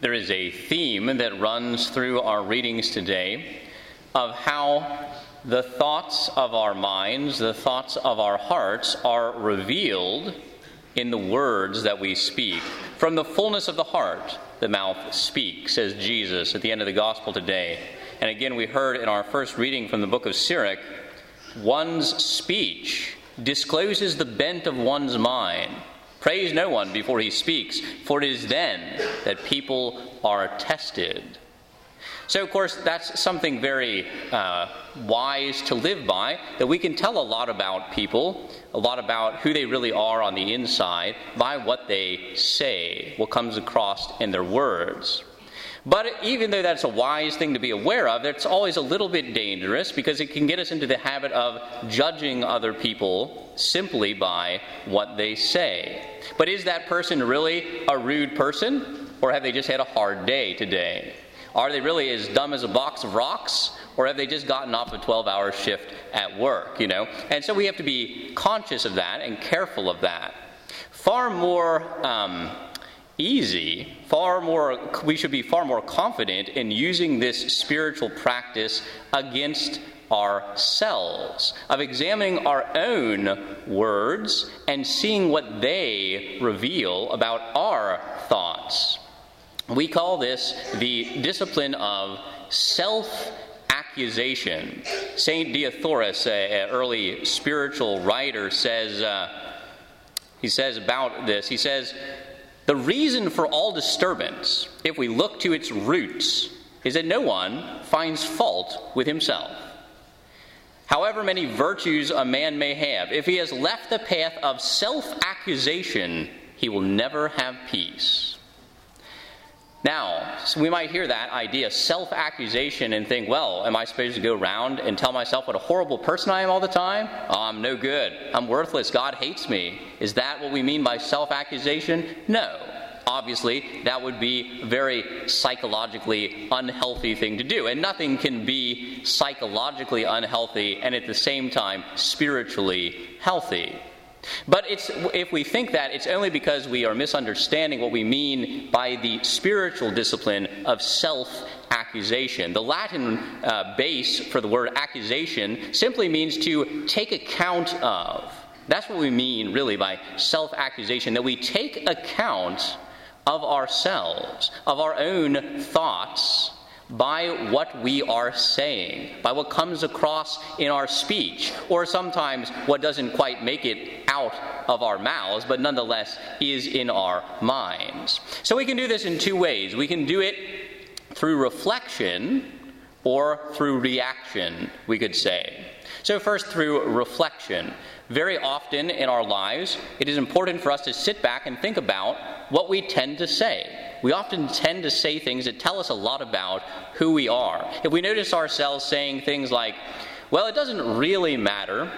There is a theme that runs through our readings today of how the thoughts of our minds, the thoughts of our hearts, are revealed in the words that we speak. From the fullness of the heart, the mouth speaks, says Jesus at the end of the gospel today. And again, we heard in our first reading from the book of Sirach one's speech discloses the bent of one's mind. Praise no one before he speaks, for it is then that people are tested. So, of course, that's something very uh, wise to live by, that we can tell a lot about people, a lot about who they really are on the inside, by what they say, what comes across in their words. But even though that's a wise thing to be aware of, it's always a little bit dangerous because it can get us into the habit of judging other people simply by what they say. But is that person really a rude person, or have they just had a hard day today? Are they really as dumb as a box of rocks, or have they just gotten off a 12 hour shift at work, you know? And so we have to be conscious of that and careful of that. Far more. Um, easy, far more, we should be far more confident in using this spiritual practice against ourselves, of examining our own words and seeing what they reveal about our thoughts. We call this the discipline of self accusation. St. Dorotheus, an early spiritual writer, says, uh, he says about this, he says, the reason for all disturbance, if we look to its roots, is that no one finds fault with himself. However many virtues a man may have, if he has left the path of self accusation, he will never have peace. Now, so we might hear that idea, self accusation, and think, well, am I supposed to go around and tell myself what a horrible person I am all the time? Oh, I'm no good. I'm worthless. God hates me. Is that what we mean by self accusation? No. Obviously, that would be a very psychologically unhealthy thing to do. And nothing can be psychologically unhealthy and at the same time spiritually healthy. But if we think that, it's only because we are misunderstanding what we mean by the spiritual discipline of self accusation. The Latin uh, base for the word accusation simply means to take account of. That's what we mean, really, by self accusation, that we take account of ourselves, of our own thoughts by what we are saying, by what comes across in our speech, or sometimes what doesn't quite make it out of our mouths, but nonetheless is in our minds. So we can do this in two ways. We can do it through reflection or through reaction, we could say. So, first, through reflection. Very often in our lives, it is important for us to sit back and think about what we tend to say we often tend to say things that tell us a lot about who we are. If we notice ourselves saying things like, well, it doesn't really matter,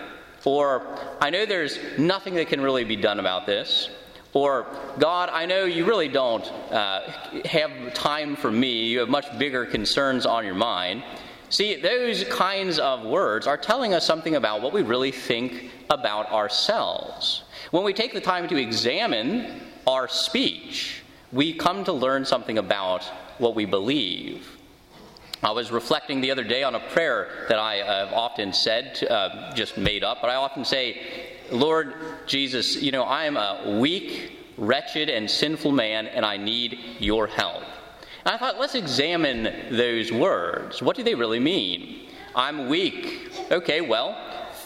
or I know there's nothing that can really be done about this, or God, I know you really don't uh, have time for me, you have much bigger concerns on your mind. See, those kinds of words are telling us something about what we really think about ourselves. When we take the time to examine our speech, we come to learn something about what we believe. I was reflecting the other day on a prayer that I have often said, uh, just made up, but I often say, Lord Jesus, you know, I am a weak, wretched, and sinful man, and I need your help. And I thought, let's examine those words. What do they really mean? I'm weak. Okay, well,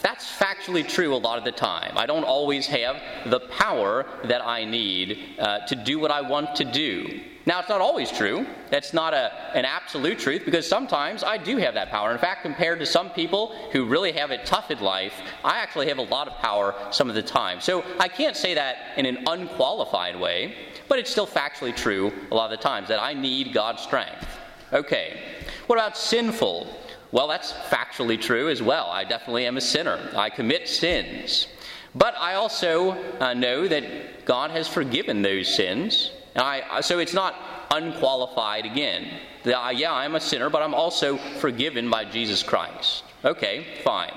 that's factually true a lot of the time. I don't always have the power that I need uh, to do what I want to do. Now, it's not always true. That's not a, an absolute truth because sometimes I do have that power. In fact, compared to some people who really have it tough in life, I actually have a lot of power some of the time. So I can't say that in an unqualified way, but it's still factually true a lot of the times that I need God's strength. Okay. What about sinful? Well, that's factually true as well. I definitely am a sinner. I commit sins. But I also uh, know that God has forgiven those sins. I, so it's not unqualified again. The, uh, yeah, I'm a sinner, but I'm also forgiven by Jesus Christ. Okay, fine.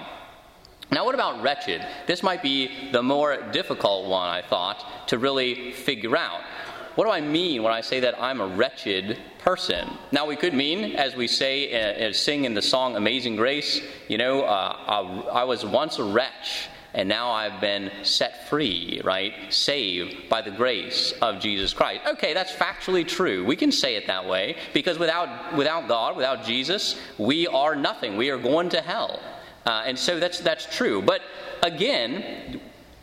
Now, what about wretched? This might be the more difficult one, I thought, to really figure out. What do I mean when I say that I'm a wretched person? Now, we could mean, as we say, uh, sing in the song Amazing Grace, you know, uh, I, I was once a wretch and now I've been set free, right? Saved by the grace of Jesus Christ. Okay, that's factually true. We can say it that way because without, without God, without Jesus, we are nothing. We are going to hell. Uh, and so that's, that's true. But again,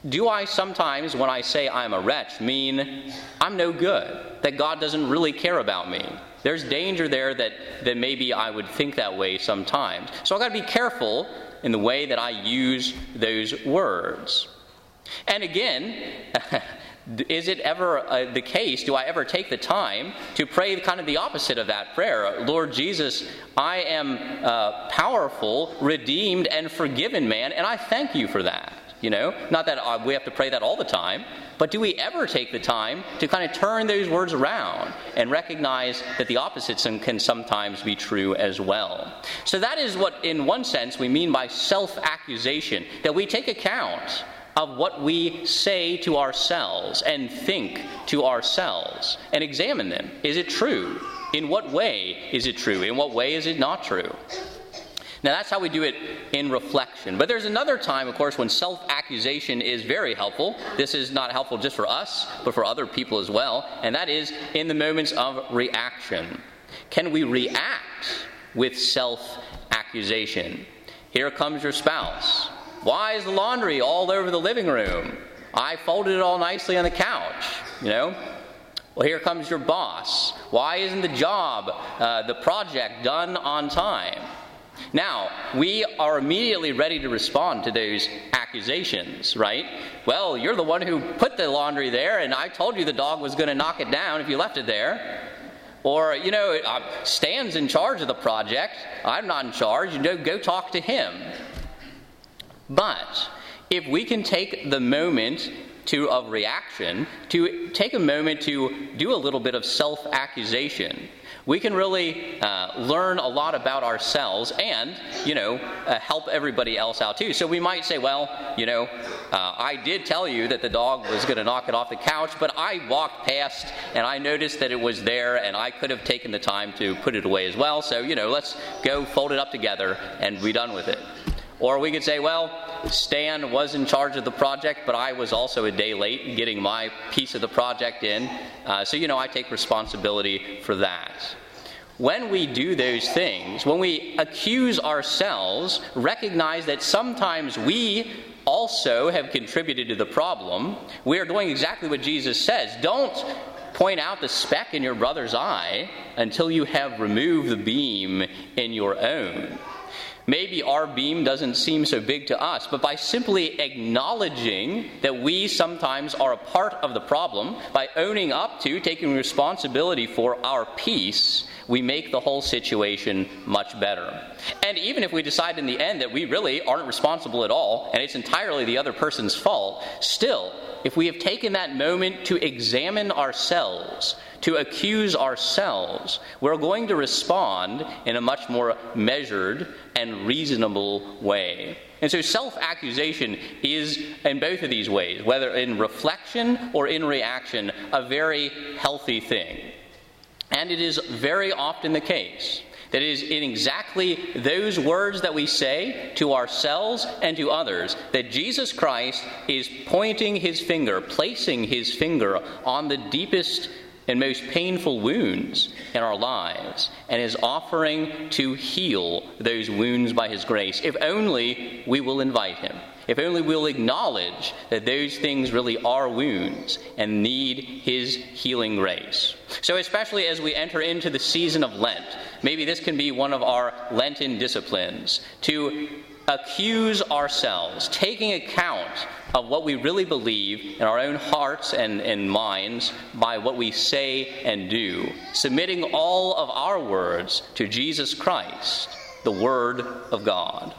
do I sometimes, when I say I'm a wretch, mean I'm no good, that God doesn't really care about me? There's danger there that, that maybe I would think that way sometimes. So I've got to be careful in the way that I use those words. And again, is it ever uh, the case? Do I ever take the time to pray kind of the opposite of that prayer? Lord Jesus, I am uh, powerful, redeemed, and forgiven man, and I thank you for that. You know, not that uh, we have to pray that all the time, but do we ever take the time to kind of turn those words around and recognize that the opposites can sometimes be true as well? So that is what, in one sense, we mean by self accusation, that we take account of what we say to ourselves and think to ourselves and examine them. Is it true? In what way is it true? In what way is it not true? Now, that's how we do it in reflection. But there's another time, of course, when self accusation is very helpful. This is not helpful just for us, but for other people as well, and that is in the moments of reaction. Can we react with self accusation? Here comes your spouse. Why is the laundry all over the living room? I folded it all nicely on the couch, you know? Well, here comes your boss. Why isn't the job, uh, the project done on time? Now, we are immediately ready to respond to those accusations, right? Well, you're the one who put the laundry there, and I told you the dog was going to knock it down if you left it there. Or, you know, uh, Stan's in charge of the project. I'm not in charge. You know, go talk to him. But if we can take the moment to of reaction to take a moment to do a little bit of self-accusation we can really uh, learn a lot about ourselves and, you know, uh, help everybody else out too. So we might say, well, you know, uh, I did tell you that the dog was going to knock it off the couch, but I walked past and I noticed that it was there and I could have taken the time to put it away as well. So, you know, let's go fold it up together and be done with it. Or we could say, well, Stan was in charge of the project, but I was also a day late getting my piece of the project in. Uh, so, you know, I take responsibility for that. When we do those things, when we accuse ourselves, recognize that sometimes we also have contributed to the problem, we are doing exactly what Jesus says. Don't point out the speck in your brother's eye until you have removed the beam in your own. Maybe our beam doesn't seem so big to us, but by simply acknowledging that we sometimes are a part of the problem, by owning up to, taking responsibility for our piece, we make the whole situation much better. And even if we decide in the end that we really aren't responsible at all, and it's entirely the other person's fault, still, if we have taken that moment to examine ourselves, to accuse ourselves, we're going to respond in a much more measured and reasonable way. And so self accusation is, in both of these ways, whether in reflection or in reaction, a very healthy thing. And it is very often the case that it is in exactly those words that we say to ourselves and to others that Jesus Christ is pointing his finger, placing his finger on the deepest and most painful wounds in our lives and is offering to heal those wounds by his grace, if only we will invite him. If only we'll acknowledge that those things really are wounds and need His healing grace. So, especially as we enter into the season of Lent, maybe this can be one of our Lenten disciplines to accuse ourselves, taking account of what we really believe in our own hearts and, and minds by what we say and do, submitting all of our words to Jesus Christ, the Word of God.